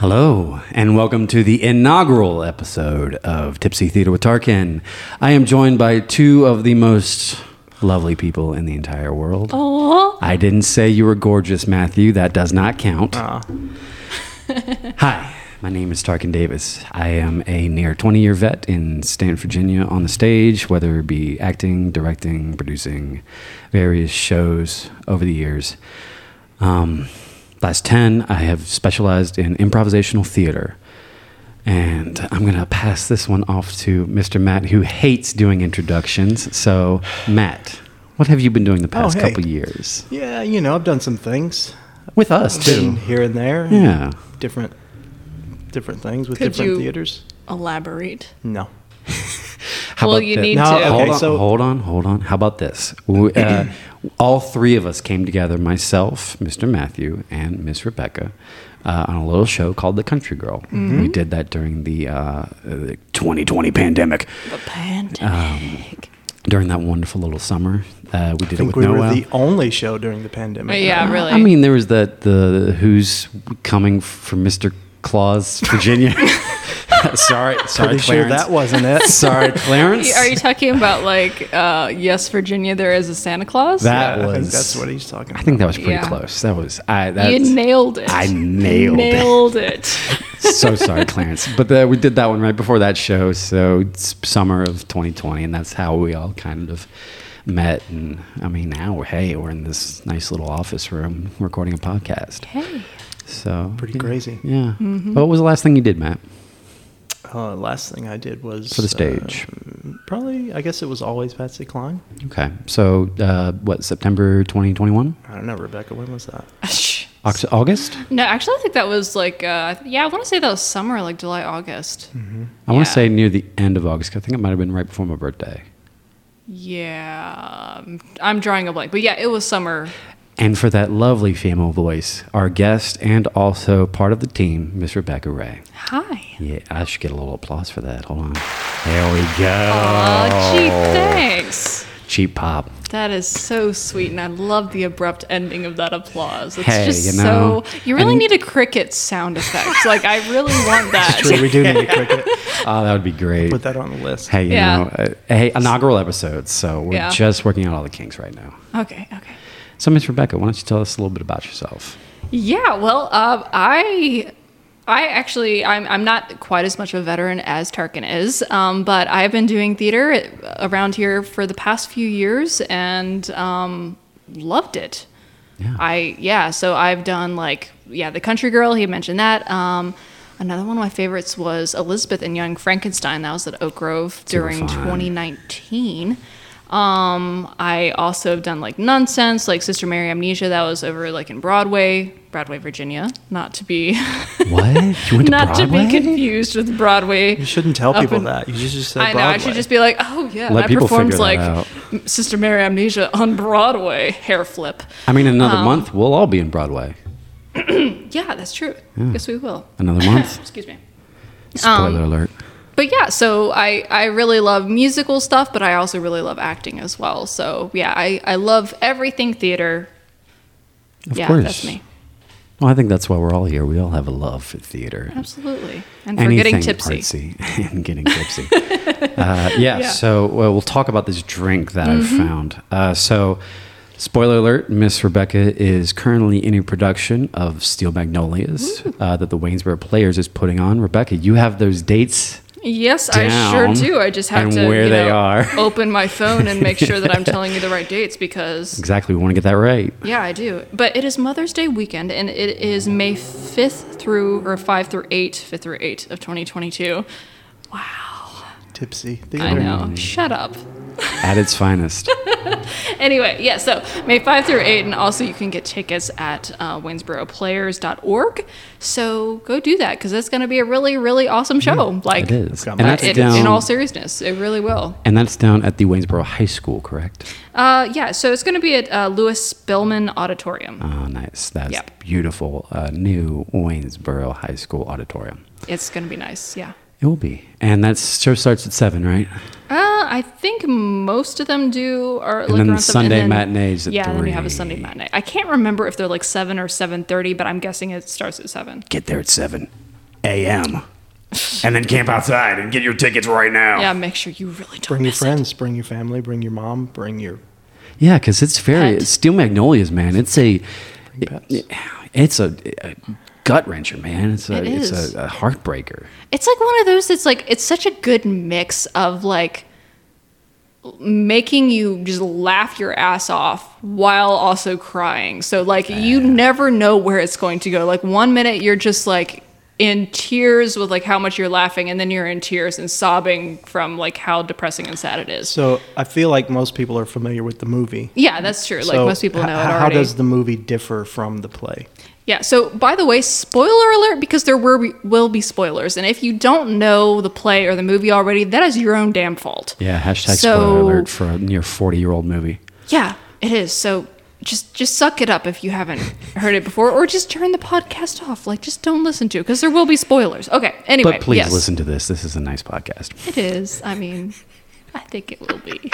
Hello, and welcome to the inaugural episode of Tipsy Theater with Tarkin. I am joined by two of the most lovely people in the entire world. Aww. I didn't say you were gorgeous, Matthew. That does not count. Hi, my name is Tarkin Davis. I am a near 20 year vet in Staunton, Virginia on the stage, whether it be acting, directing, producing various shows over the years. Um, last 10, I have specialized in improvisational theater. And I'm going to pass this one off to Mr. Matt, who hates doing introductions. So, Matt, what have you been doing the past Oh, hey. couple years? Yeah, you know, I've done some things. With us, Been too. here and there. Yeah. Different different things with Could different you- theaters. Elaborate. No. How Well, about you thi- need No, to. okay, hold on, so- hold on, hold on. How about this? We, uh, all three of us came together, myself, Mr. Matthew, and Miss Rebekah, uh, on a little show called The Country Girl. Mm-hmm. We did that during the uh, uh, 2020 pandemic. The pandemic. During that wonderful little summer, uh, we did I it with we Noel. were the only show during the pandemic. yeah, really. I mean, there was that the who's coming from Mr. Claus, Virginia. sorry, sorry, Pretty sure Clarence. that wasn't it. sorry, Clarence. Are you talking about like, uh, yes, Virginia, there is a Santa Claus? That I think was- that's what he's talking about. I think that was pretty Yeah. close. That was I. That's, you nailed it. I nailed it. nailed it. so sorry, Clarence. But uh, we did that one right before that show, so it's summer of 2020, and that's how we all kind of met. And I mean, now hey, we're in this nice little office room recording a podcast. Hey. So Pretty yeah. crazy. Yeah. Mm-hmm. What was the last thing you did, Matt? Uh, last thing I did was For the stage. uh, probably, I guess it was always Patsy Cline. Okay. So uh, what? September 2021? I don't know, Rebekah. When was that? Shh. Oct- August? No, actually, I think that was like, uh, yeah, I want to say that was summer, like July, August. I want to Yeah. say near the end of August. I think it might have been right before my birthday. Yeah, um, I'm drawing a blank, but yeah, it was summer. And for that lovely female voice, our guest and also part of the team, Miss Rebekah Ray. Hi. Yeah, I should get a little applause for that. Hold on. There we go. Aw, gee, thanks. Cheap pop. That is so sweet, and I love the abrupt ending of that applause. It's Hey, just you know, so. You really need a cricket sound effect. like I really want that. True, we do need a cricket. Oh, that would be great. Put that on the list. Hey, you Yeah. know, uh, hey, inaugural episode. So we're Yeah. just working out all the kinks right now. Okay, okay. So, Miss Rebekah, why don't you tell us a little bit about yourself? Yeah, well, uh, I, I actually, I'm, I'm not quite as much of a veteran as Tarkin is, um, but I've been doing theater around here for the past few years and um, loved it. Yeah. I yeah, so I've done like yeah, The Country Girl. He mentioned that. Um, another one of my favorites was Elizabeth and Young Frankenstein. That was at Oak Grove during 2019. Um, I also have done like Nunsense, like Sister Mary Amnesia. That was over like in Broadway, Broadway, Virginia. Not to be What? You went to not to be confused with Broadway. You shouldn't tell people in- that. You should just say I know. I should just be like, oh yeah. Let I performed like out. Sister Mary Amnesia on Broadway. Hair flip. I mean, another Um, month, we'll all be in Broadway. Yeah, that's true. Guess we will. Another month. Excuse me. Spoiler alert. But yeah, so I, I really love musical stuff, but I also really love acting as well. So yeah, I, I love everything theater. Of yeah, course. that's me. Well, I think that's why we're all here. We all have a love for theater. Absolutely. And for getting tipsy. artsy and getting tipsy. uh, yeah, Yeah. Mm-hmm. So well, we'll talk about this drink that I've found. Uh, so, spoiler alert: Miss Rebekah is currently in a production of Steel Magnolias uh, that the Waynesboro Players is putting on. Rebekah, you have those dates. Yes, I sure do. I just have to where you they know, are. open my phone and make sure that I'm telling you the right dates because Exactly. We want to get that right. yeah, I do. But it is Mother's Day weekend and it is May 5th through or 5 through 8, 5th through 8 of 2022. Wow. Tipsy I theater. know. Shut up. At its finest. Anyway, yeah, so May 5 through 8, and also you can get tickets at uh, waynesboroplayers.org. So go do that because it's going to be a really, really awesome show. like, it is. And that's it- down. in all seriousness, it really will. and that's down at the Waynesboro High School, correct? Uh, yeah, so it's going to be at uh, Lewis Spillman Auditorium. Oh, nice. That's Yep. beautiful. Uh, new Waynesboro High School auditorium. It's going to be nice, yeah. It will be. And that show starts at 7, right? Uh, I think most of them do are like then the Sunday and then- matinees at yeah, and then you have a. Sunday matinee. I can't remember if they're like seven or seven thirty, but I'm guessing it starts at seven. Get there at 7. a.m. and then camp outside and get your tickets right now. Yeah, make sure you really don't Bring your miss it. friends, bring your family, bring your mom, bring your Yeah, because it's very Pet. Steel Magnolias, man. It's a, Bring pets. it's a, a gut wrencher, man. It's a, It it's a, a heartbreaker. It's like one of those that's like it's such a good mix of like making you just laugh your ass off while also crying. So like you never know where it's going to go. Like one minute you're just like in tears with like how much you're laughing and then you're in tears and sobbing from like how depressing and sad it is. So I feel like most people are familiar with the movie. Yeah, that's true. Like So most people know h- it How does the movie differ from the play? Yeah. So, by the way, spoiler alert because there will will be spoilers, and if you don't know the play or the movie already, that is your own damn fault. Yeah, hashtag So- spoiler alert for a near 40 year old movie. Yeah, it is. So just just suck it up if you haven't heard it before, or just turn the podcast off. Like, just don't listen to it because there will be spoilers. Okay. Anyway, But please yes, listen to this. This is a nice podcast. It is. I mean, I think it will be.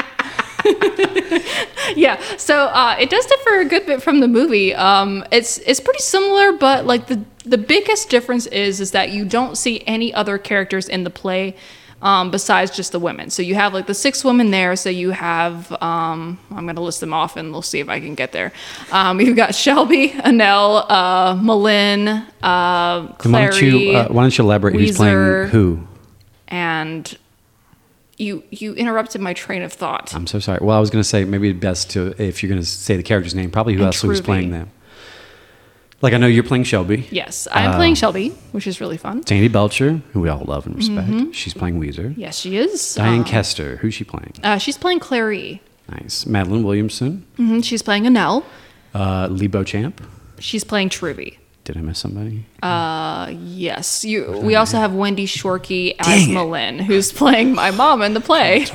yeah. So uh, it does differ a good bit from the movie. Um, it's it's pretty similar, but like the the biggest difference is is that you don't see any other characters in the play. Um, besides just the women, so you have like the six women there. So you have, um, I'm gonna list them off, and we'll see if I can get there. Um, you've got Shelby, Annelle, uh, M'Lynn, uh, And why don't you uh, why don't you elaborate? Who's playing Ouiser. who? and you you interrupted my train of thought. I'm so sorry. Well, I was going to say maybe best to if you're going to say the character's name, probably who And else Truvy. playing them. Like I know you're playing Shelby. Yes, I'm Um, playing Shelby, which is really fun. Sandy Belcher, who we all love and respect. Mm-hmm. She's playing Ouiser. Yes, she is. Diane Um, Kester, who's she playing? uh, she's playing Clairee. Nice. Madeline Williamson. hmm She's playing Annelle. Uh, Lee Beauchamp. She's playing Truvy. Did I miss somebody? Uh, yes. You. We also have Wendy Shorkey as Dang. M'Lynn, who's playing my mom in the play.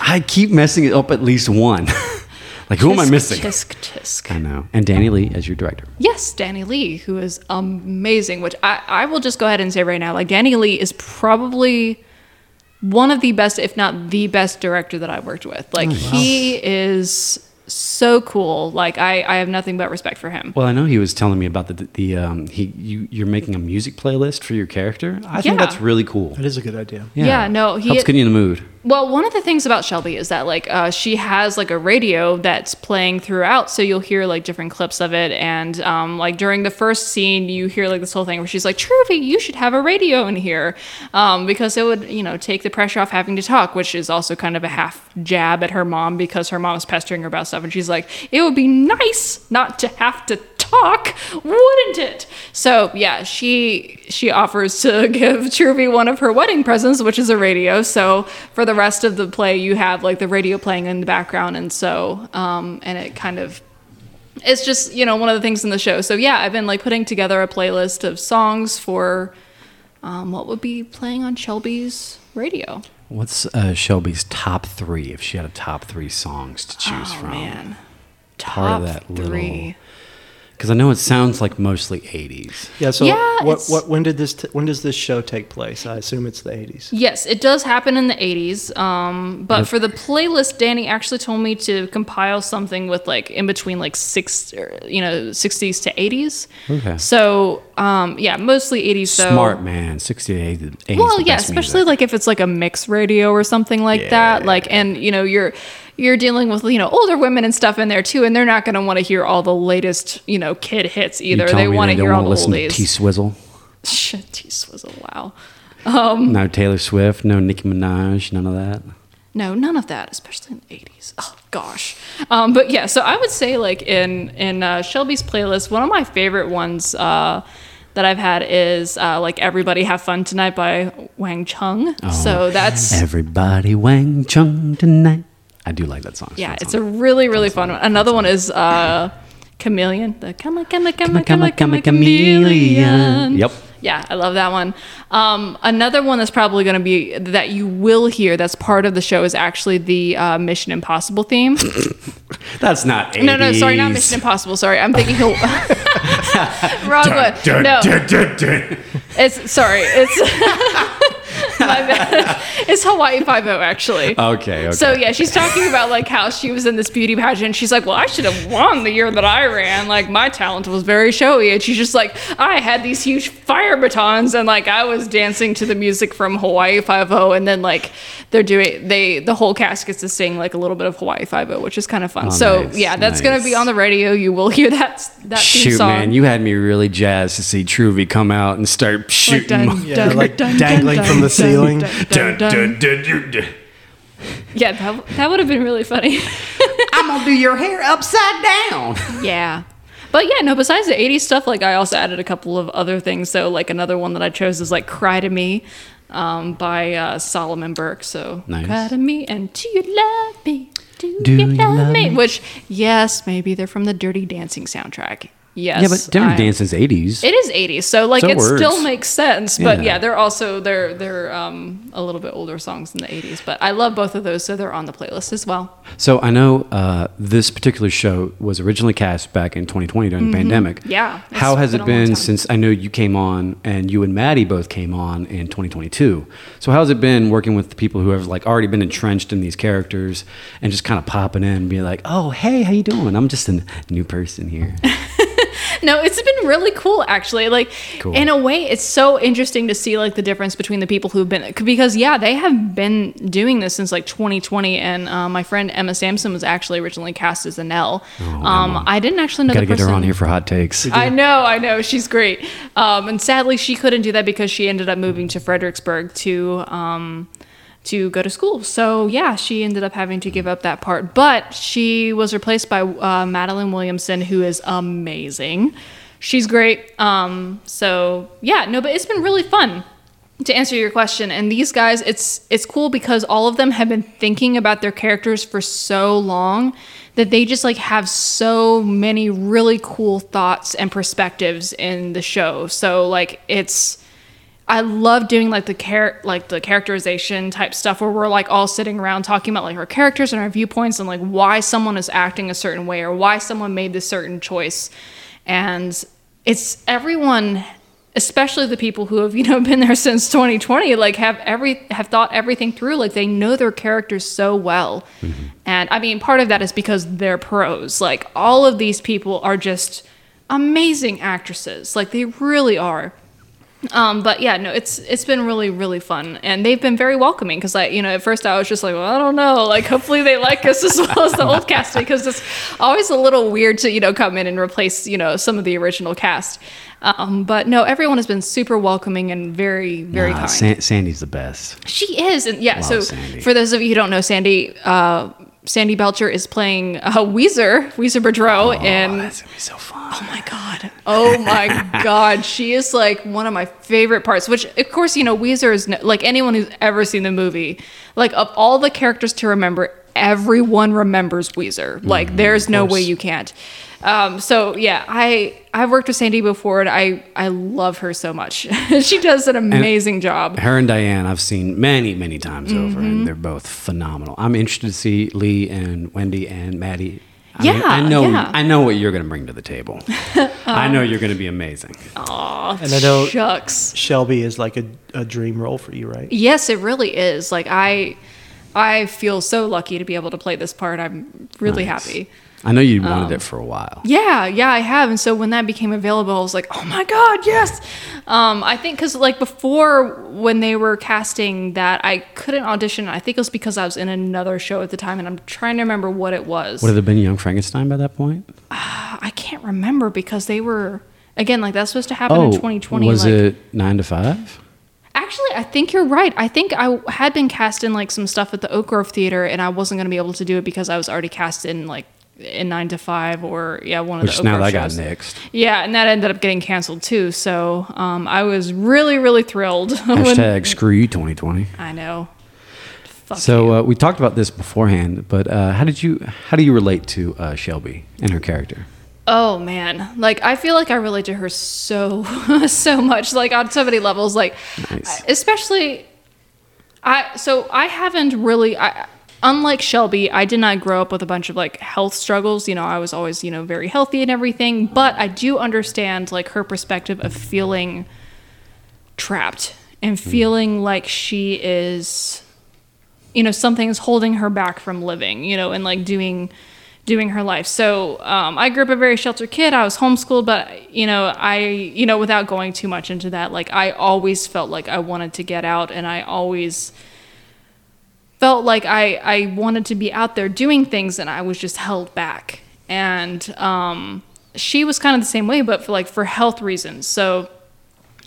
I keep messing it up at least one. like who am I missing? Tisk tisk. I know. And Danny Lee as your director. Yes, Danny Lee, who is amazing. Which I, I will just go ahead and say right now, like Danny Lee is probably one of the best, if not the best director that I've worked with. Like he is so cool. Like I, I have nothing but respect for him. Well, I know he was telling me about the the um he you you're making a music playlist for your character. I think that's really cool. That is a good idea. Yeah, no, he- helps get you in the mood. Well, one of the things about Shelby is that like uh, she has like a radio that's playing throughout, so you'll hear like different clips of it, and um, like during the first scene, you hear like this whole thing where she's like, "Truvy, you should have a radio in here," um, because it would you know take the pressure off having to talk, which is also kind of a half jab at her mom because her mom mom's pestering her about stuff, and she's like, "It would be nice not to have to." talk wouldn't it? So yeah she she offers to give Truvy one of her wedding presents which is a radio. So for the rest of the play you have like the radio playing in the background and so um and it kind of it's just you know one of the things in the show. So yeah i've been like putting together a playlist of songs for um, what would be playing on shelby's radio. What's uh, Shelby's top three if she had a top three songs to choose oh from? man. Part top of that little- three Because I know it sounds like mostly 80s. Yeah. So Yeah, what what when did this t- when does this show take place? I assume it's the 80s. Yes, it does happen in the 80s. Um, but Yep. for the playlist, Danny actually told me to compile something with like in between like six, or, you know, 60s to 80s. Okay. So, um, yeah, mostly 80s. So. Smart man, 60 to 80s. 80s Well, yeah, especially music. like if it's like a mix radio or something like that. Like, and you know, you're you're dealing with you know older women and stuff in there too, and they're not going to want to hear all the latest you know kid hits either. They want to hear all the listen to T Swizzle. Shit, T Swizzle, wow. Um, No Taylor Swift, no Nicki Minaj, none of that. No, none of that, especially in the 80s. Oh gosh. Um, but yeah, so I would say like in in uh, Shelby's playlist, one of my favorite ones uh, that I've had is uh, like "Everybody Have Fun Tonight" by Wang Chung. Oh. So that's Everybody Wang Chung tonight. I do like that song. yeah, Fun it's song. a really really fun one. Another one is uh, "Chameleon." The come on, come on, come on, come on, come on, chameleon. Yep. Yeah, I love that one. Um, another one that's probably going to be that you will hear that's part of the show is actually the uh, Mission Impossible theme. That's not 80s. No, no, sorry, not Mission Impossible. Sorry, I'm thinking wrong one. No, it's sorry. It's. it's Hawaii Five O actually. Okay, okay. So yeah, she's talking about like how she was in this beauty pageant. She's like, "Well, I should have won the year that I ran. Like my talent was very showy." And she's just like, "I had these huge fire batons, and like I was dancing to the music from Hawaii Five O, and then like they're doing they the whole cast gets to sing like a little bit of Hawaii Five O, which is kind of fun. Oh, so nice, yeah, that's gonna be on the radio. You will hear that that theme Shoot, song. man, you had me really jazzed to see Truvy come out and start Like, shooting. dun, Yeah, dun, like dun, dangling dun, from the dun, ceiling. dun, Dun, dun. Yeah, that, that would have been really funny. I'm gonna do your hair upside down. Yeah. But yeah, no, besides the 80s stuff, like I also added a couple of other things. So, like another one that I chose is like Cry to Me um, by uh, Solomon Burke. So, Nice. Cry to Me and Do You Love Me? Do, Do you, you love, love me? me? Which, yes, maybe they're from the Dirty Dancing soundtrack. Yes. Yeah, but Dirty I- Dancing's 80s. It is 80s, so like So it still makes sense. But Yeah. yeah, they're also they're they're um, a little bit older songs in the 80s. But I love both of those, so they're on the playlist as well. So I know uh, this particular show was originally cast back in 2020 during the pandemic. Mm-hmm. Yeah, How has been it been since I know you came on and you and Maddie both came on in 2022? So how's it been working with the people who have like already been entrenched in these characters and just kind of popping in and be like, "Oh, hey, how you doing? I'm just a new person here." No, it's been really cool actually. Like Cool. in a way, it's so interesting to see like the difference between the people who've been because yeah, they have been doing this since like 2020. And uh, my friend Emma Sampson was actually originally cast as Annelle. um, Emma. I didn't actually know Got to the get her on here for hot takes. I know, I know, she's great. Um, and sadly, she couldn't do that because she ended up moving to Fredericksburg to um, to go to school. So yeah, she ended up having to give up that part. But she was replaced by uh, Madeline Williamson, who is amazing. She's great. Um, so yeah, no, but it's been really fun to answer your question and these guys it's it's cool because all of them have been thinking about their characters for so long that they just like have so many really cool thoughts and perspectives in the show so like it's I love doing like the char- like the characterization type stuff where we're like all sitting around talking about like our characters and our viewpoints and like why someone is acting a certain way or why someone made this certain choice. And it's everyone especially the people who have you know been there since 2020 like have every have thought everything through like they know their characters so well. Mm-hmm. And i mean part of that is because they're pros. Like all of these people are just amazing actresses. Like they really are um, but yeah, no, it's it's been really really fun, and they've been very welcoming. Because I, you know, at first I was just like, well, I don't know, like hopefully they like us as well as the old cast, because it's always a little weird to you know come in and replace you know some of the original cast. Um, but no, everyone has been super welcoming and very very Nah, kind. San- Sandy's the best. She is, and yeah. Love so Sandy. for those of you who don't know, Sandy, uh, Sandy Belcher is playing uh, Ouiser, Ouiser Boudreaux, Oh, and that's gonna be so fun. Oh my god. Oh my god. She is like one of my favorite parts, which of course, you know, Ouiser is no, like anyone who's ever seen the movie, like of all the characters to remember, everyone remembers Ouiser. Like there's no way you can't. Um, so yeah, I I've worked with Sandy before and I I love her so much. she does an amazing job. Her and Diane, I've seen many, many times over, Mm-hmm. and they're both phenomenal. I'm interested to see Lee and Wendy and Maddie. I Yeah, I know, yeah. I know what you're going to bring to the table. I know you're going to be amazing. Aw, And I know- shucks. Shelby is like a, a dream role for you, right? Yes, it really is. Like I I feel so lucky to be able to play this part. I'm really Nice. happy. I know you wanted Um, it for a while. Yeah, yeah, I have. And so when that became available, I was like, oh my God, yes. Um, I think because, like, before when they were casting that, I couldn't audition. I think it was because I was in another show at the time, and I'm trying to remember what it was. Would it have been Young Frankenstein by that point? I can't remember because they were, again, like, that's supposed to happen in 2020. Oh, was like, it nine to five? Actually, I think you're right. I think I had been cast in, like, some stuff at the Oak Grove Theater, and I wasn't going to be able to do it because I was already cast in, like, in nine to five or yeah one of the Which Oak now that got shows. nixed. Yeah, and that ended up getting canceled too. So um, I was really, really thrilled. when- Hashtag screw you 2020. I know. Fuck So uh, we talked about this beforehand, but uh, how did you how do you relate to uh, Shelby and her character? Oh man, like I feel like I relate to her so, so much. Like on so many levels. Like, Nice. especially, I so I haven't really. I, Unlike Shelby, I did not grow up with a bunch of like health struggles. You know, I was always, you know, very healthy and everything, but I do understand like her perspective of feeling trapped and hmm. feeling like she is you know something is holding her back from living you know and like doing doing her life. So um, i grew up a very sheltered kid. I was homeschooled but you know i you know without going too much into that like i always felt like i wanted to get out and i always felt like i i wanted to be out there doing things and i was just held back. And um, she was kind of the same way but for like for health reasons. So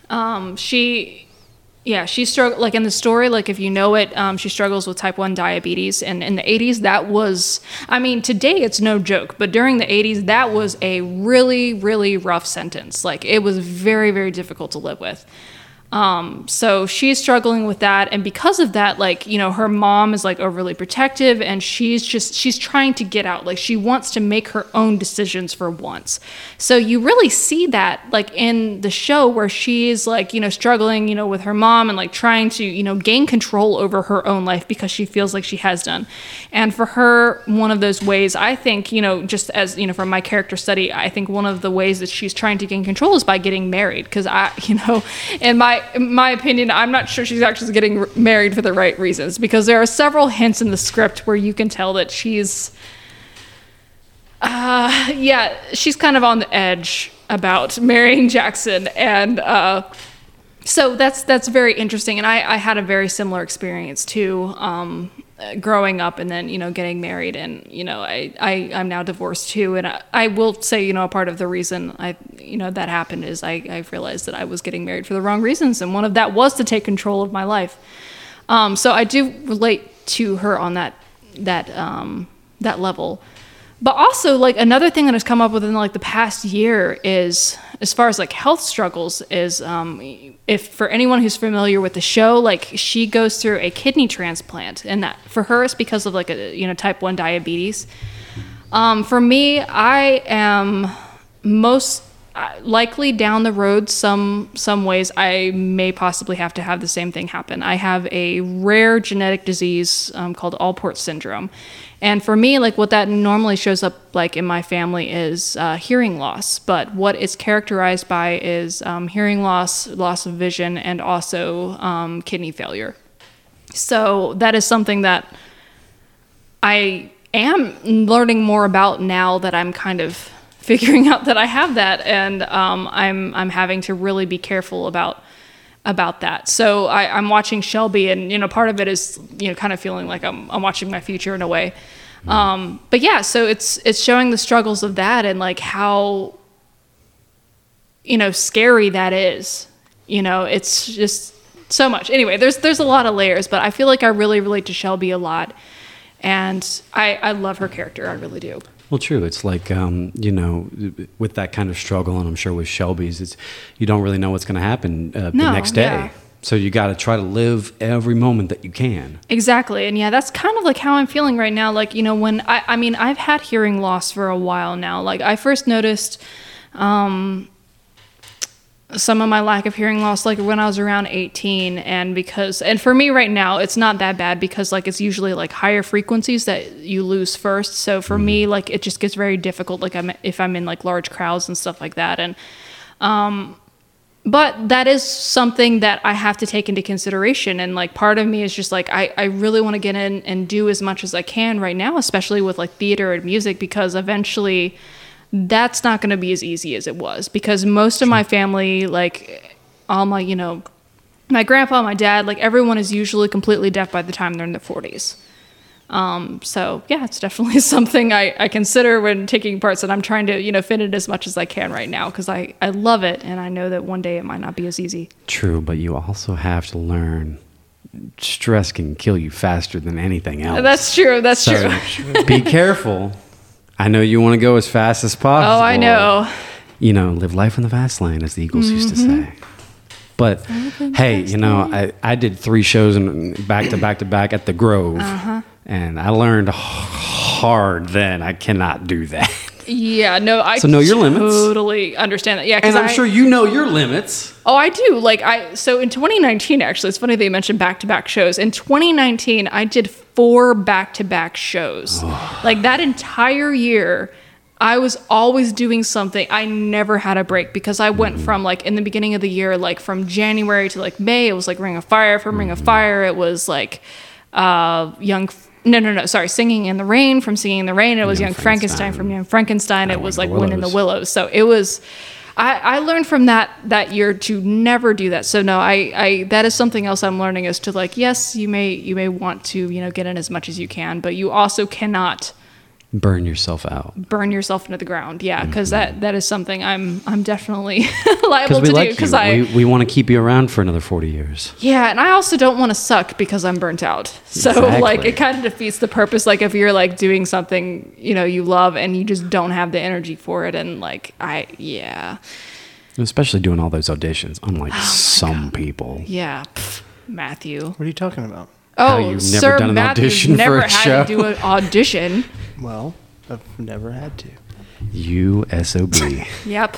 um, she yeah, she struggled like in the story. Like if you know it, um, she struggles with type one diabetes, and in the '80s, that was. I mean, today it's no joke, but during the '80s, that was a really, really rough sentence. Like it was very, very difficult to live with. Um, so she's struggling with that, and because of that, like you know, her mom is like overly protective, and she's just she's trying to get out. Like she wants to make her own decisions for once. So you really see that like in the show where she's like you know struggling, you know, with her mom and like trying to you know gain control over her own life because she feels like she has done. And for her, one of those ways, I think you know, just as you know, from my character study, I think one of the ways that she's trying to gain control is by getting married. Because I, you know, in my my opinion, I'm not sure she's actually getting married for the right reasons because there are several hints in the script where you can tell that she's, uh, yeah, she's kind of on the edge about marrying Jackson, and uh, so that's that's very interesting. And I, I had a very similar experience too. Um, growing up and then you know getting married and you know I, I i'm now divorced too. And I, I will say you know a part of the reason i you know that happened is i i realized that i was getting married for the wrong reasons. And one of that was to take control of my life. Um, so i do relate to her on that that um, that level but also like another thing that has come up within like the past year is as far as like health struggles is um, if for anyone who's familiar with the show like she goes through a kidney transplant and that for her it's because of like a you know type 1 diabetes. Um, for me i am most likely down the road some some ways i may possibly have to have the same thing happen. I have a rare genetic disease um, called alport syndrome. And for me like what that normally shows up like in my family is uh, hearing loss. But what it's characterized by is um, hearing loss loss of vision and also um, kidney failure. So that is something that i am learning more about now that i'm kind of figuring out that I have that, and um, I'm I'm having to really be careful about about that. So I, I'm watching Shelby, and you know, part of it is you know, kind of feeling like I'm I'm watching my future in a way. Um, but yeah, so it's it's showing the struggles of that and like how you know scary that is. You know, it's just so much. Anyway, there's there's a lot of layers, but I feel like I really relate to Shelby a lot, and I I love her character. I really do. Well, true. It's like um, you know, with that kind of struggle, and I'm sure with Shelby's, it's you don't really know what's going to happen uh, the next day. yeah. So you got to try to live every moment that you can. Exactly. And yeah, that's kind of like how I'm feeling right now. Like, you know, when I, I mean, I've had hearing loss for a while now. Like, I first noticed um, some of my lack of hearing loss, like when I was around 18. And because, and for me right now, it's not that bad because, like, it's usually like higher frequencies that you lose first. So for me, like, it just gets very difficult. Like, I'm, if I'm in like large crowds and stuff like that. And, um but that is something that I have to take into consideration. And like part of me is just like, I, I really want to get in and do as much as I can right now, especially with like theater and music, because eventually that's not going to be as easy as it was. Because most of my family, like all my, you know, my grandpa, my dad, like everyone is usually completely deaf by the time they're in their 40s. Um, so yeah, it's definitely something I, I consider when taking parts and I'm trying to, you know, fit it as much as I can right now because I, I love it and I know that one day it might not be as easy. True, but you also have to learn stress can kill you faster than anything else. That's true. That's so true. be careful. I know you want to go as fast as possible. Oh, I know. You know, live life in the fast lane, as the Eagles used to Mm-hmm. say. But hey, you know, I, I did three shows in, back to back to back at the Grove, Uh-huh. and I learned hard then. I cannot do that. Yeah, no, I So know your limits. Totally understand that. Yeah, And I'm I- sure you know your limits. Oh, I do. Like I so in 2019 actually, it's funny they mentioned back-to-back shows. In 2019, I did four back-to-back shows. like that entire year, I was always doing something. I never had a break because I went from like in the beginning of the year, like from January to like May, it was like Ring of Fire. From Ring of Fire, it was like uh, Young. No, no, no. Sorry, Singing in the Rain. From Singing in the Rain, it was Young Young, Frankenstein. Frankenstein. From Young Frankenstein, it was like Wind in the Willows. Willows. So it was. I, I learned from that that year to never do that. So no, I, I that is something else I'm learning is to like yes, you may you may want to you know get in as much as you can, but you also cannot Burn yourself out. burn yourself into the ground. Yeah, mm-hmm. because that that is something I'm I'm definitely liable Because we to do. Because. I we, we want to keep you around for another 40 years. yeah, and I also don't want to suck because I'm burnt out. So like it kind of defeats the purpose. Like if you're like doing something you know you love and you just don't have the energy for it, and like I yeah Especially doing all those auditions, unlike Oh some people. yeah pff, Matthew. What are you talking about? Oh, you've never Sir done an Matthew's audition for never a had show. to do an audition. Well, I've never had to. You SOB. Yep.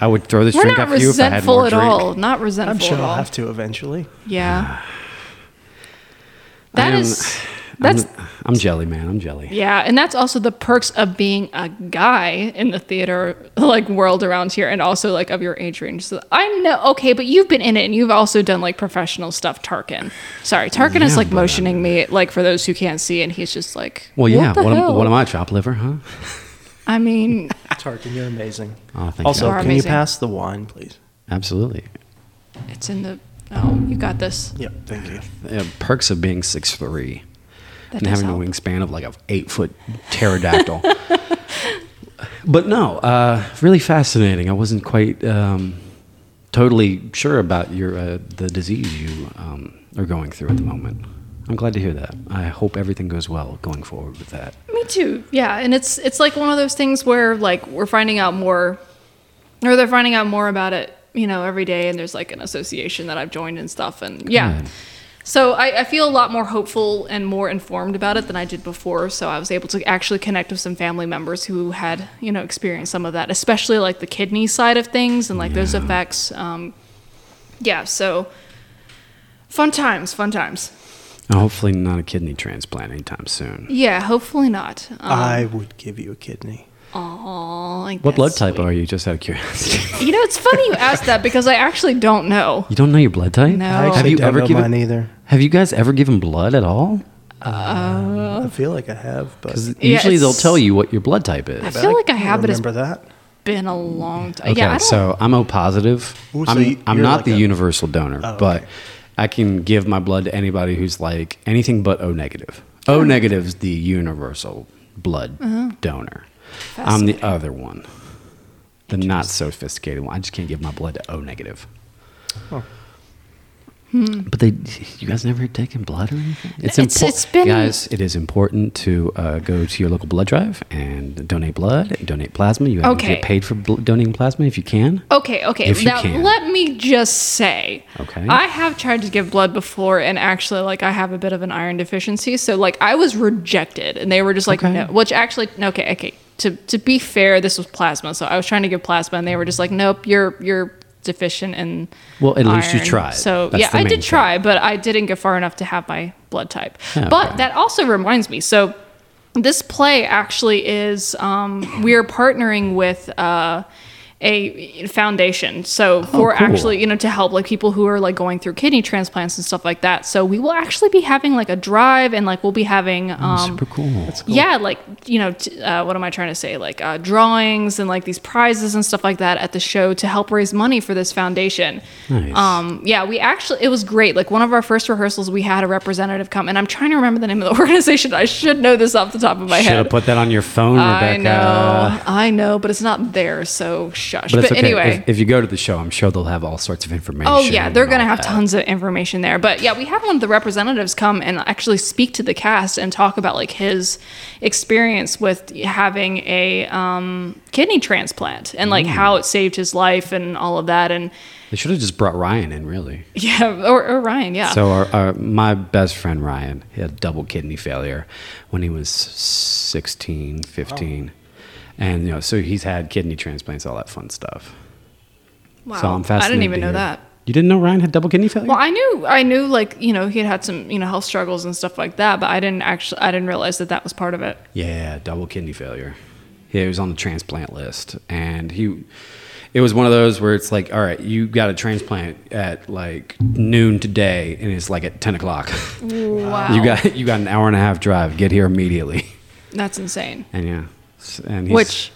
I would throw this We're drink not out for you if I had resentful more at drink. all. Not resentful I'm sure at all. I'll have to eventually. Yeah. I That am- is. That's I'm, I'm jelly, man. I'm jelly. yeah, and that's also the perks of being a guy in the theater like world around here, and also like of your age range. So I know, okay, but you've been in it, and you've also done like professional stuff. Tarkin, sorry, Tarkin is like but, uh, motioning me, like for those who can't see, and he's just like, Well, yeah. What, What, am, what am I, chop liver, huh? I mean, Tarkin, you're amazing. Oh, thank also, You are can amazing. you pass the wine, please? Absolutely. it's in the. Oh, you got this. Yep, thank you. Yeah, perks of being six three Having help. a wingspan of like a eight foot pterodactyl. but no, uh, really fascinating. I wasn't quite um, totally sure about your uh, the disease you um, are going through at the moment. I'm glad to hear that. I hope everything goes well going forward with that. Me too. Yeah, and it's it's like one of those things where like we're finding out more, or they're finding out more about it, you know, every day. And there's like an association that I've joined and stuff, and yeah. Good. So I, I feel a lot more hopeful and more informed about it than I did before. So I was able to actually connect with some family members who had you know experienced some of that, especially like the kidney side of things and like those effects. Um, yeah. So fun times, fun times. Hopefully, not a kidney transplant anytime soon. Yeah. Hopefully not. Um, I would give you a kidney. Aw, What blood type sweet. are you? Just out of curiosity. You know, it's funny you asked that because I actually don't know. you don't know your blood type? No. I Have you don't ever know given- mine either. Have you guys ever given blood at all? I feel like I have, but Yeah, usually they'll tell you what your blood type is. I feel like I have, but it's remember that. been a long time. Okay, yeah, so I'm O positive. Ooh, so I'm, I'm not like the a- universal donor, Oh, but okay. I can give my blood to anybody who's like anything but O negative. O negative is the universal blood Uh-huh. donor. I'm the other one, the not so sophisticated one. I just can't give my blood to O negative. Oh. But they, you guys never taken blood or anything? It's- impor- it's been- guys. It is important to uh, go to your local blood drive and donate blood, and donate plasma. You have to Okay. get paid for bl- donating plasma if you can. Okay, okay. If you now can. let me just say, Okay. I have tried to give blood before, and actually, like, I have a bit of an iron deficiency. So, like, I was rejected, and they were just like, Okay. no. Which actually, okay, okay. To to be fair, this was plasma, so I was trying to give plasma, and they were just like, nope, you're you're deficient in. Well, at least you iron." tried. So That's yeah, I did thing. try, but I didn't get far enough to have my blood type. Okay. But that also reminds me. So this play actually is um, we are partnering with uh, a foundation. So for Oh, cool. actually, you know, to help like people who are like going through kidney transplants and stuff like that. So we will actually be having like a drive, and like we'll be having um, Super cool. yeah, like you know, t- uh, what am I trying to say? Like uh, drawings and like these prizes and stuff like that at the show to help raise money for this foundation. Nice. Um, yeah, we actually it was great. Like one of our first rehearsals, we had a representative come, and I'm trying to remember the name of the organization. I should know this off the top of my Should head. Should have put that on your phone, Rebekah. I know, I know, but it's not there. So shush. But But, okay. anyway. if, if you go to the show, I'm sure they'll have all sorts of information. Oh yeah, they're gonna have that. tons of information there. But yeah, we had one of the representatives come and actually speak to the cast and talk about like his experience with having a um, kidney transplant and Mm. like how it saved his life and all of that. And They should have just brought Ryan in, really. yeah, or, or Ryan, yeah. So our, our, my best friend Ryan he had double kidney failure when he was 16, 15. And you know, so he's had kidney transplants, all that fun stuff. wow, So I'm fascinated. I didn't even know that. You didn't know Ryan had double kidney failure? Well, I knew, I knew, like you know, he had had some, you know, health struggles and stuff like that, but I didn't actually, I didn't realize that that was part of it. yeah, double kidney failure. Yeah, He was on the transplant list, and he. It was one of those where it's like, all right, you got a transplant at like noon today, and it's like at ten o'clock. Wow. You got you got an hour and a half drive. Get here immediately. That's insane. And yeah, and Which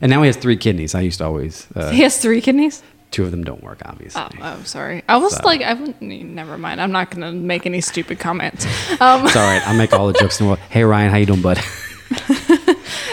and now he has three kidneys. I used to always uh, he has three kidneys. two of them don't work, obviously. Oh, oh, sorry. I was So- like, I wouldn't. Never mind. I'm not gonna make any stupid comments. Um, It's all right. I'll make all the jokes in the world. Hey Ryan, how you doing, bud?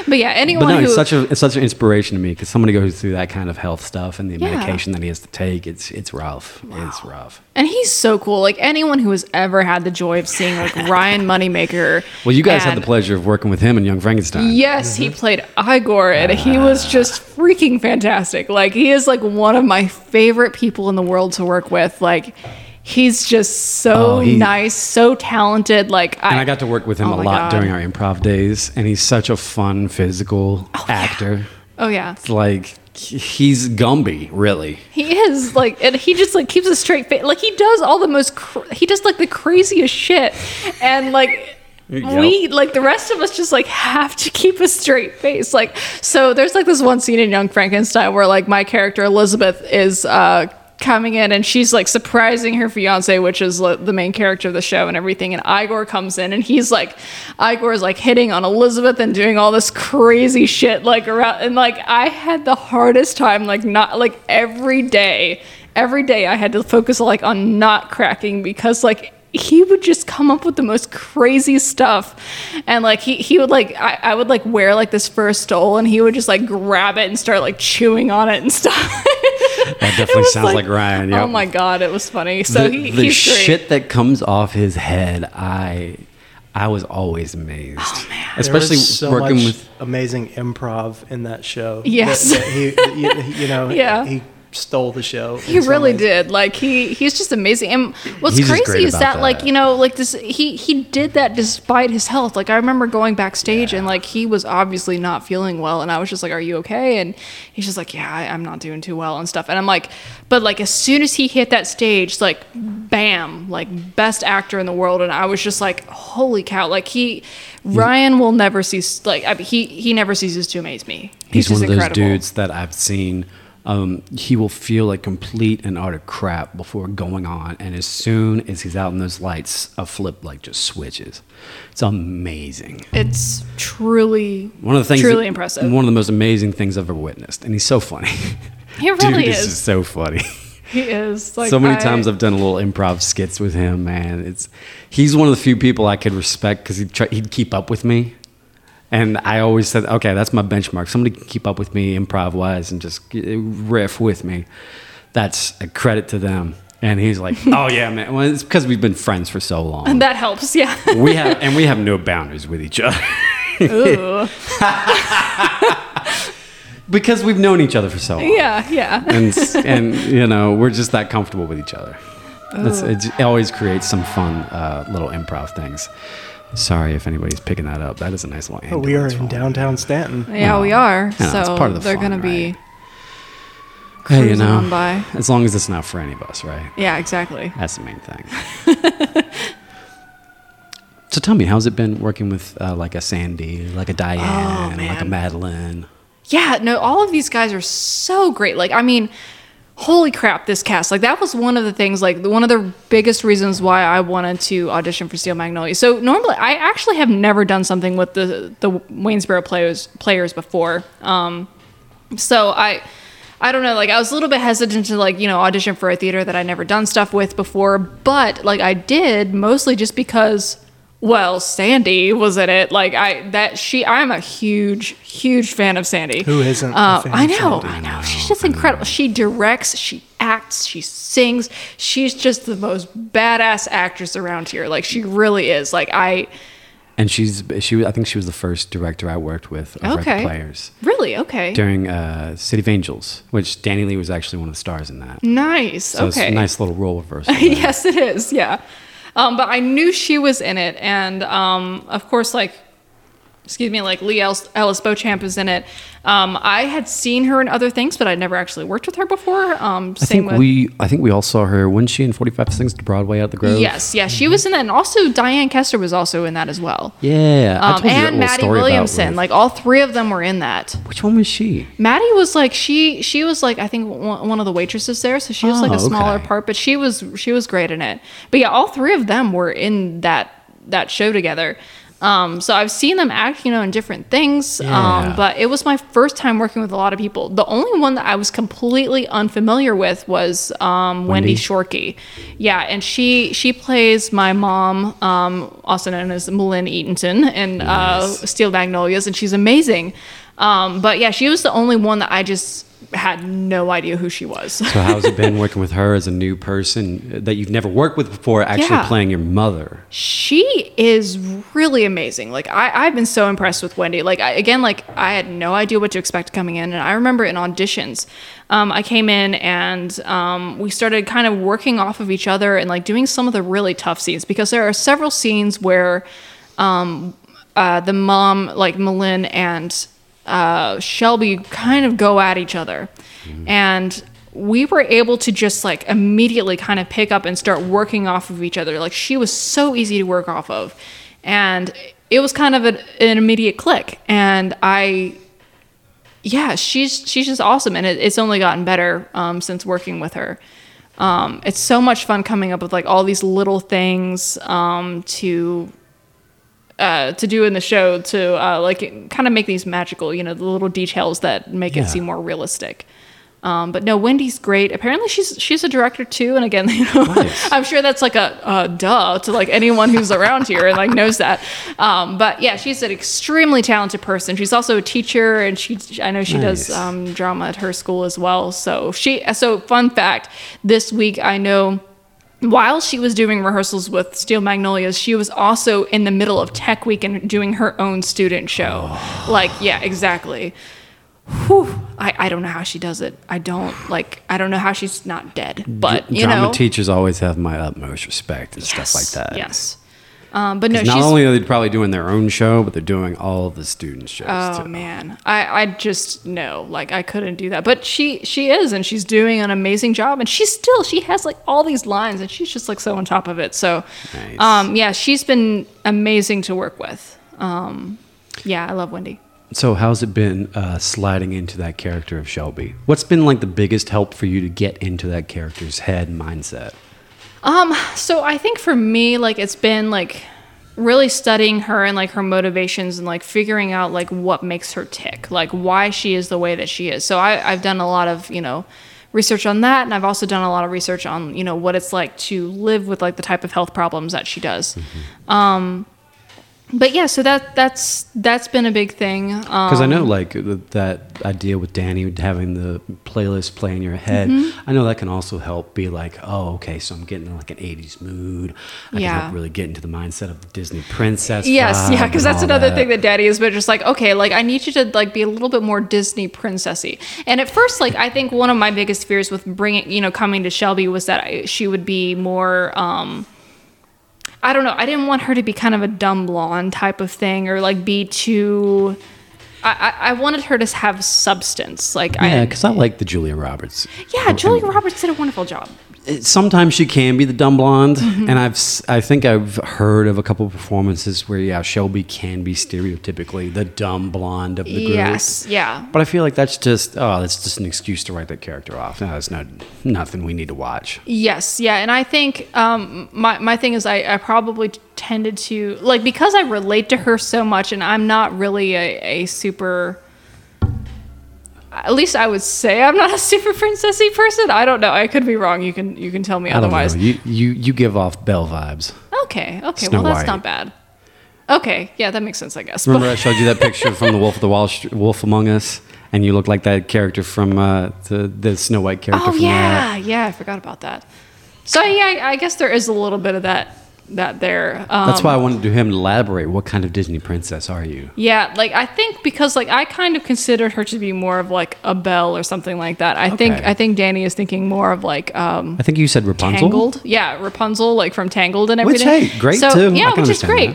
but yeah, anyone But no, who it's such a it's such an inspiration to me because somebody goes through that kind of health stuff and the Yeah. medication that he has to take. It's it's rough. It's rough. And he's so cool. Like anyone who has ever had the joy of seeing like Ryan Moneymaker. Well, you guys had the pleasure of working with him in Young Frankenstein. Yes, he played Igor, and he was Ah. just freaking fantastic. Like he is like one of my favorite people in the world to work with. Like he's just so Oh, he- nice, so talented. Like And I got to work with him Oh a lot God. during our improv days, and he's such a fun physical actor. Oh yeah, It's like he's Gumby, really. he is like, and he just like keeps a straight face. Like he does all the most. Cr- he does like the craziest shit, and like. Yep. We like the rest of us just like have to keep a straight face. Like so there's like this one scene in Young Frankenstein where like my character Elizabeth is uh coming in and she's like surprising her fiance which is like, the main character of the show and everything and Igor comes in and he's like Igor is like hitting on Elizabeth and doing all this crazy shit like around and like I had the hardest time like not like every day every day I had to focus like on not cracking because like he would just come up with the most crazy stuff and like he, he would like I, I would like wear like this fur stole and he would just like grab it and start like chewing on it and stuff That definitely sounds like, Ryan. oh my god it was funny so the, he, the he's great shit that comes off his head, I I was always amazed. Oh, Especially there was so working much with amazing improv in that show. Yes. that, that he, you, you know, Yeah. he stole the show. He really ways. did. Like he he's just amazing. And what's He's crazy is about that, like you know like this he he did that despite his health. Like I remember going backstage and like he was obviously not feeling well, and I was just like, "Are you okay?" And he's just like, "Yeah, I, I'm not doing too well and stuff." And I'm like, but like as soon as he hit that stage, like bam, like best actor in the world, and I was just like, "Holy cow!" Like he. Ryan will never cease like I mean, he he never ceases to amaze me. he's, just one of those incredible. dudes that I've seen. Um, he will feel like complete and utter crap before going on, and as soon as he's out in those lights, a flip like just switches. It's amazing. It's truly One of the things, truly that- impressive. One of the most amazing things I've ever witnessed, and he's so funny. He really Dude, is. is so funny. He is like so many I- times I've done a little improv skits with him, man. It's he's one of the few people I could respect because he'd try, he'd keep up with me, and I always said, okay, that's my benchmark. Somebody can keep up with me improv wise and just riff with me. That's a credit to them. And he's like, oh yeah, man. Well, it's because we've been friends for so long. and that helps. Yeah. we have and we have no boundaries with each other Ooh. because we've known each other for so long. Yeah. Yeah. and and you know we're just that comfortable with each other. It, it always creates some fun uh, little improv things. Sorry if anybody's picking that up. That is a nice little. But we are in rolling. downtown Staunton. Yeah, we are. Yeah, so it's part of the they're fun, gonna be Hey, you cruising know, on by. as long as it's not for any of us, right? Yeah, exactly. That's the main thing. so tell me, how's it been working with uh, like a Sandy, like a Diane, like a man. Madeline? Yeah, no, all of these guys are so great. Like, I mean, holy crap, this cast. Like, that was one of the things, like, one of the biggest reasons why I wanted to audition for Steel Magnolia. So, normally, I actually have never done something with the, the Waynesboro players, players before. Um, so, I. I don't know, like I was a little bit hesitant to like, you know, audition for a theater that I'd never done stuff with before, but like I did mostly just because well, Sandy was in it. Like I that she I'm a huge, huge fan of Sandy. Who isn't a Uh, fan I of know, Sandy? I know. She's just incredible. She directs, she acts, she sings. She's just the most badass actress around here. Like she really is. Like I And she's she. I think she was the first director I worked with over Okay. at Players really okay. during uh, City of Angels, which Danny Lee was actually one of the stars in that. Nice. So it's okay. a nice little role reversal. yes, it is. Yeah. Um, but I knew she was in it, and um, of course, like excuse me, like Lee Ellis, Ellis Beauchamp is in it. Um, I had seen her in other things, but I'd never actually worked with her before. Um, I think with we I think we all saw her. Wasn't she in Forty Five Things to Broadway at the Grove? yes, yes, she was in that, and also Diane Kester was also in that as well. Yeah. Um, and Maddie Williamson, like all three of them were in that. which one was she? Maddie was like she she was like I think one of the waitresses there, so she was like Oh, a smaller okay. part, but she was she was great in it. But yeah, all three of them were in that that show together. Um, so I've seen them act, you know, in different things. Yeah. Um, but it was my first time working with a lot of people. The only one that I was completely unfamiliar with was um, Wendy Wendy? Shorkey. Yeah, and she she plays my mom, um, also known as M'Lynn Eatonton, in Nice. uh, Steel Magnolias, and she's amazing. Um, but yeah, she was the only one that I just had no idea who she was. So how's it been working with her as a new person that you've never worked with before, actually Yeah. playing your mother? she is really amazing. Like I, I've been so impressed with Wendy. Like I, again, like I had no idea what to expect coming in, and I remember in auditions, um, I came in and um, we started kind of working off of each other and like doing some of the really tough scenes because there are several scenes where um, uh, the mom, like M'Lynn and uh, Shelby, kind of go at each other, and we were able to just like immediately kind of pick up and start working off of each other. Like she was so easy to work off of, and it was kind of an, an immediate click. And I, yeah, she's she's just awesome, and it, it's only gotten better um, since working with her. Um, it's so much fun coming up with like all these little things um, to uh, to do in the show to uh, like kind of make these magical, you know, the little details that make Yeah. it seem more realistic. Um, but no, Wendy's great. Apparently, she's she's a director too. And again, you know, Nice. I'm sure that's like a, duh to like anyone who's around here and like knows that. Um, but yeah, she's an extremely talented person. She's also a teacher, and she I know she does um, drama at her school as well. So she so fun fact this week I know while she was doing rehearsals with Steel Magnolias, she was also in the middle of Tech Week and doing her own student show. Oh. Like, yeah, exactly. Whew. I, I don't know how she does it. I don't like. I don't know how she's not dead. But you Drama know, teachers always have my utmost respect and stuff like that. Yes. Um, but no, 'Cause she's Not only are they probably doing their own show, but they're doing all of the student shows Oh too. man, I I just no, like I couldn't do that. But she she is, and she's doing an amazing job, and she's still she has like all these lines, and she's just like so on top of it. So, Nice. um, yeah, she's been amazing to work with. Um, yeah, I love Wendy. So how's it been uh, sliding into that character of Shelby? What's been like the biggest help for you to get into that character's head mindset? Um, so I think for me, like it's been like really studying her and like her motivations and like figuring out like what makes her tick, like why she is the way that she is. So I, I've done a lot of, you know, research on that and I've also done a lot of research on, you know, what it's like to live with like the type of health problems that she does. Um but yeah, so that that's that's been a big thing. Um, Because I know, like that idea with Danny having the playlist play in your head. Mm-hmm. I know that can also help be like, oh, okay, so I'm getting in like an '80s mood. I Yeah. can help really get into the mindset of the Disney princess. Yes, yeah, because that's another that. thing that Danny has been just like, okay, like I need you to like be a little bit more Disney princessy. And at first, like I think one of my biggest fears with bringing, you know, coming to Shelby was that I, she would be more. um I don't know. I didn't want her to be kind of a dumb blonde type of thing, or like be too. I, I I wanted her to have substance. Like Yeah, I, because I like the Julia Roberts. yeah, Julia Roberts did a wonderful job. Sometimes she can be the dumb blonde, Mm-hmm. and I've I think I've heard of a couple of performances where yeah, Shelby can be stereotypically the dumb blonde of the group. Yes, yeah. But I feel like that's just oh, that's just an excuse to write that character off. No, that's not nothing we need to watch. Yes, yeah, and I think um, my my thing is I, I probably tended to like because I relate to her so much, and I'm not really a, a super. At least I would say I'm not a super princessy person. I don't know. I could be wrong. You can you can tell me I otherwise. You you you give off Belle vibes. Okay, okay. Snow well, that's White. not bad. Okay, yeah, that makes sense. I guess. Remember I showed you that picture from the Wolf of the Wall Street, Wolf Among Us, and you look like that character from uh, the the Snow White character oh from yeah, that. yeah. I forgot about that. So yeah, I, I guess there is a little bit of that that there. Um, That's why I wanted to him elaborate. What kind of Disney princess are you? Yeah, like I think because like I kind of considered her to be more of like a Belle or something like that. I think I think Danny is thinking more of like um I think you said Rapunzel. Tangled. Yeah, Rapunzel like from Tangled and everything. Which, hey, great so, too. Yeah, which is great.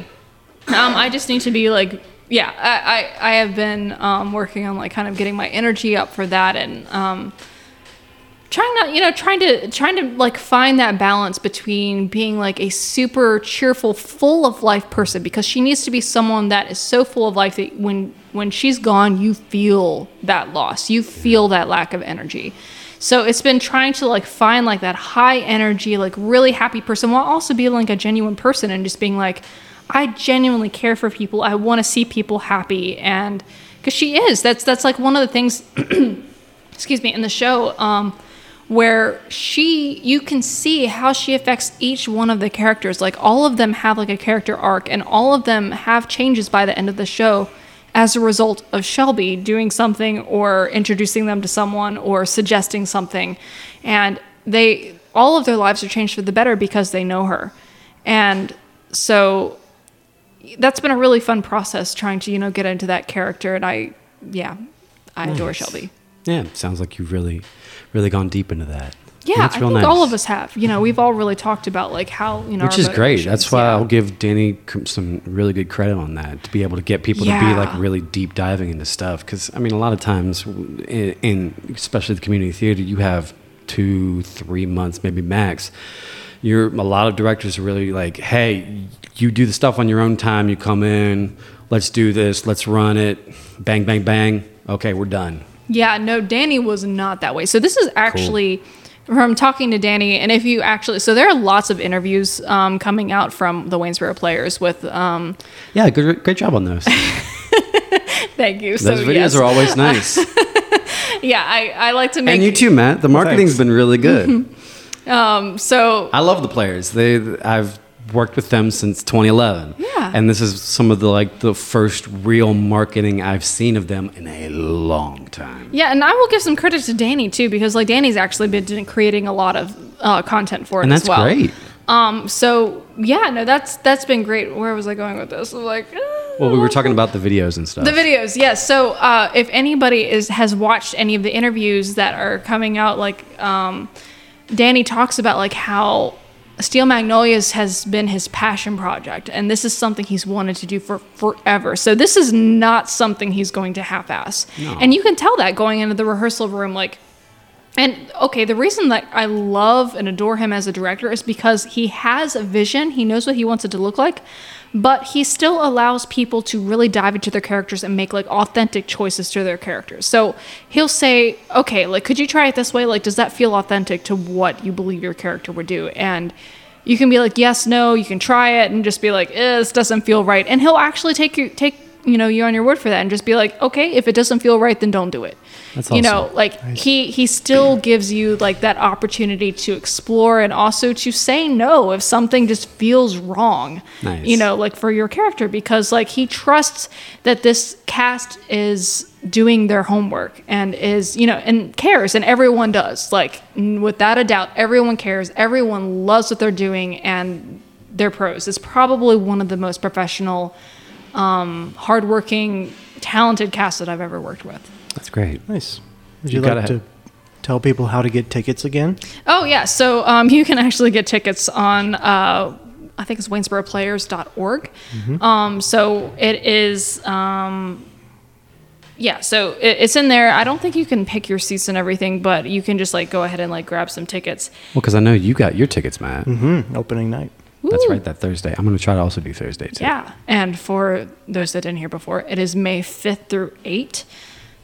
Um, I just need to be like yeah, I, I, I have been um, working on like kind of getting my energy up for that and um, trying not, you know, trying to trying to like find that balance between being like a super cheerful, full of life person because she needs to be someone that is so full of life that when when she's gone, you feel that loss, you feel that lack of energy. So it's been trying to like find like that high energy, like really happy person while also being like a genuine person and just being like, I genuinely care for people. I want to see people happy, and because she is, that's that's like one of the things. excuse me, in the show, um, where she, you can see how she affects each one of the characters. Like all of them have like a character arc, and all of them have changes by the end of the show as a result of Shelby doing something or introducing them to someone or suggesting something, and they all of their lives are changed for the better because they know her, and so that's been a really fun process trying to you know get into that character and i yeah i adore Nice. shelby Yeah, sounds like you've really, really gone deep into that. yeah That's i real think nice. all of us have you know we've all really talked about like how you know Which is great. That's why yeah. I'll give Danny some really good credit on that to be able to get people to be like really deep diving into stuff. Because I mean, a lot of times in, in especially the community theater, you have two, three months, maybe max. You're a lot of directors are really like, hey, you do the stuff on your own time. You come in, let's do this, let's run it, bang, bang, bang. Okay, we're done. Yeah, no, Danny was not that way. So this is actually from talking to Danny, and if you actually, so there are lots of interviews um, coming out from the Waynesboro players with. Um, Yeah, good, great job on those. thank you. Those so videos yes. are always nice. Yeah, I, I like to make. and you too, Matt. The marketing's been really good. Um, so I love the players. They I've worked with them since 2011. Yeah. And this is some of the like the first real marketing I've seen of them in a long time. Yeah, and I will give some credit to Danny too because like Danny's actually been creating a lot of uh, content for it And as that's well. great. Um, so yeah, no, that's that's been great. Where was I going with this? I'm like, eh, Well, we were talking about the videos and stuff. the videos. Yes. So uh, if anybody is has watched any of the interviews that are coming out, like um, Danny talks about like how Steel Magnolias has been his passion project, and this is something he's wanted to do for forever. So this is not something he's going to half-ass, and you can tell that going into the rehearsal room, like. And okay, the reason that I love and adore him as a director is because he has a vision. He knows what he wants it to look like, but he still allows people to really dive into their characters and make like authentic choices to their characters. So he'll say, okay, like, could you try it this way? Like, does that feel authentic to what you believe your character would do? And you can be like, yes, no, you can try it and just be like, eh, this doesn't feel right. And he'll actually take you, take, you know, you on your word for that and just be like, okay, if it doesn't feel right, then don't do it. That's You know, awesome. like he he still gives you like that opportunity to explore and also to say no if something just feels wrong. Nice. You know, like for your character because like he trusts that this cast is doing their homework and is, you know, and cares and everyone does. Like without a doubt everyone cares. Everyone loves what they're doing and they're pros. It's probably one of the most professional um hardworking talented casts that I've ever worked with. That's great. Nice. Would You you, gotta like ha- to tell people how to get tickets again? Oh yeah, so um, you can actually get tickets on uh, I think it's WaynesboroPlayers.org. Um, so it is. Um, yeah, so it, it's in there. I don't think you can pick your seats and everything, but you can just like go ahead and like grab some tickets. Well, because I know you got your tickets, Matt. Mm-hmm. Opening night. That's right, that Thursday. I'm going to try to also do Thursday too. Yeah, and for those that didn't hear before, it is May fifth through eight.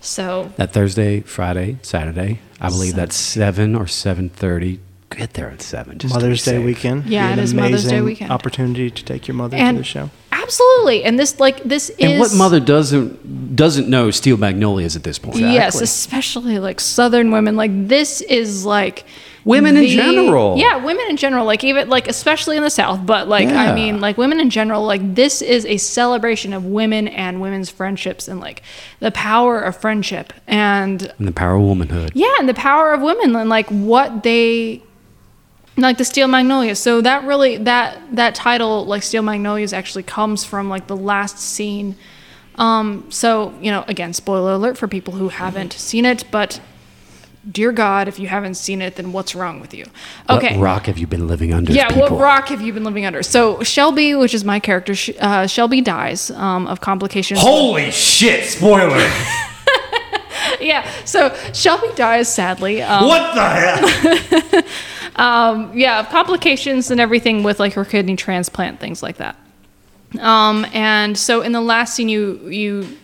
So That Thursday, Friday, Saturday. I believe that's seven or seven thirty. Get there at seven. Just to be Mother's Day safe. weekend. Yeah, Be it an is Mother's Day amazing weekend. Opportunity to take your mother and to the show. absolutely, and this like this is And what mother doesn't doesn't know Steel Magnolias at this point? Yes, especially like Southern women. Like this is like Women in general. Yeah, women in general. Like even like especially in the South, but like Yeah. I mean, like women in general. Like this is a celebration of women and women's friendships and like the power of friendship and And the power of womanhood. yeah, and the power of women and like what they like the Steel Magnolias. So that really that that title like Steel Magnolias actually comes from like the last scene. Um, so you know, again, spoiler alert for people who haven't seen it, but dear God, if you haven't seen it, then what's wrong with you? Okay. What rock have you been living under? Yeah, people? what rock have you been living under? So Shelby, which is my character, uh, Shelby dies um, of complications. Holy shit! Spoiler. yeah, so Shelby dies sadly. Um, what the hell? yeah, complications and everything with like her kidney transplant, things like that. Um, and so in the last scene, you you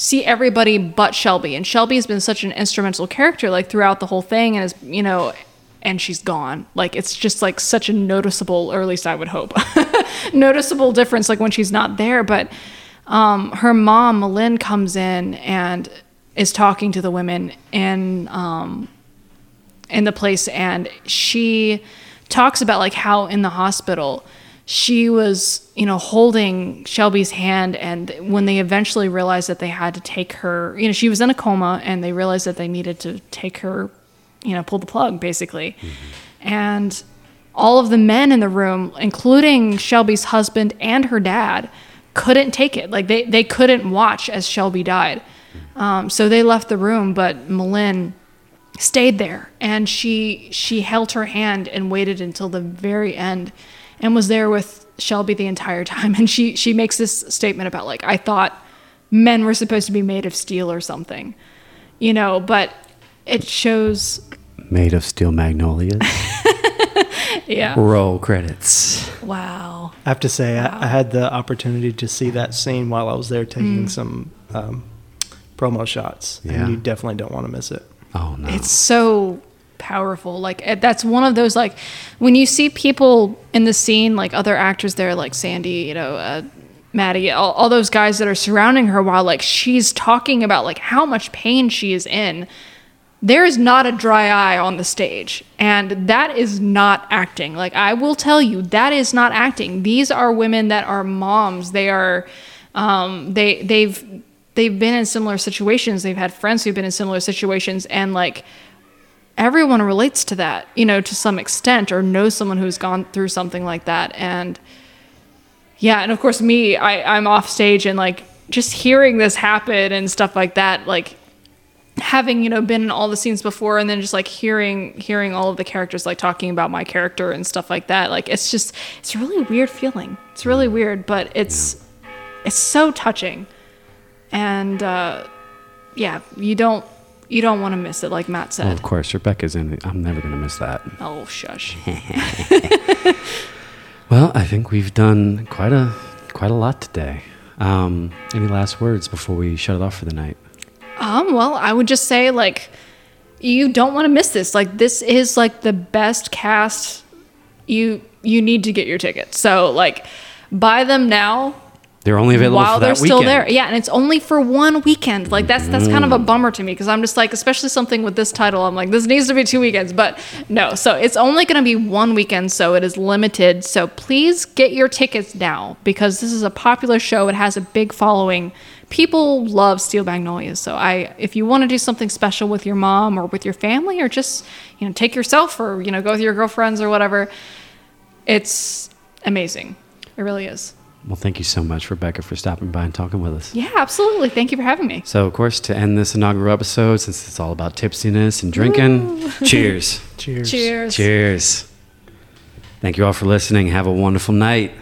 see everybody but Shelby, and Shelby has been such an instrumental character like throughout the whole thing, and is you know, and she's gone. Like it's just like such a noticeable, or at least I would hope, noticeable difference like when she's not there. But um, her mom, M'Lynn, comes in and is talking to the women and um, in the place and she talks about like how in the hospital she was you know holding shelby's hand and when they eventually realized that they had to take her you know she was in a coma and they realized that they needed to take her you know pull the plug basically. And all of the men in the room including shelby's husband and her dad couldn't take it. Like they, they couldn't watch as shelby died. Um, so they left the room but M'Lynn stayed there and she she held her hand and waited until the very end and was there with Shelby the entire time and she she makes this statement about like I thought men were supposed to be made of steel or something you know but it shows Made of steel magnolias. yeah Roll credits. wow I have to say, I, I had the opportunity to see that scene while I was there taking some um, promo shots, Yeah. and you definitely don't want to miss it. Oh no. it's so powerful. Like that's one of those like when you see people in the scene like other actors there like sandy you know uh, maddie all, all those guys that are surrounding her while like she's talking about like how much pain she is in there is not a dry eye on the stage. And that is not acting. Like i will tell you that is not acting. These are women that are moms. They are um, they they've they've been in similar situations. They've had friends who've been in similar situations. And like everyone relates to that you know to some extent or knows someone who's gone through something like that. And yeah and of course me I, i'm off stage and like just hearing this happen and stuff like that like having you know been in all the scenes before and then just like hearing hearing all of the characters like talking about my character and stuff like that like it's just it's a really weird feeling. It's really weird but it's it's so touching. And uh yeah you don't you don't want to miss it like matt Well, said of course, Rebekah's in it. I'm never going to miss that. oh shush Well, I think we've done quite a quite a lot today. Um, any last words before we shut it off for the night? Um, well, I would just say like you don't want to miss this. Like this is like the best cast you you need to get your tickets. So like buy them now They're only available while for that they're still weekend. there. Yeah, and it's only for one weekend. Like that's that's kind of a mm. bummer to me because I'm just like, especially something with this title, I'm like, this needs to be two weekends, but no. So it's only going to be one weekend, so it is limited. So please get your tickets now because this is a popular show. It has a big following. People love Steel Magnolias. So I, if you want to do something special with your mom or with your family, or just you know take yourself or you know go with your girlfriends or whatever, it's amazing. It really is. Well, thank you so much, Rebekah, for stopping by and talking with us. Yeah, absolutely. Thank you for having me. So, of course, to end this inaugural episode, since it's all about tipsiness and drinking, cheers. Cheers. Cheers. Cheers. Thank you all for listening. Have a wonderful night.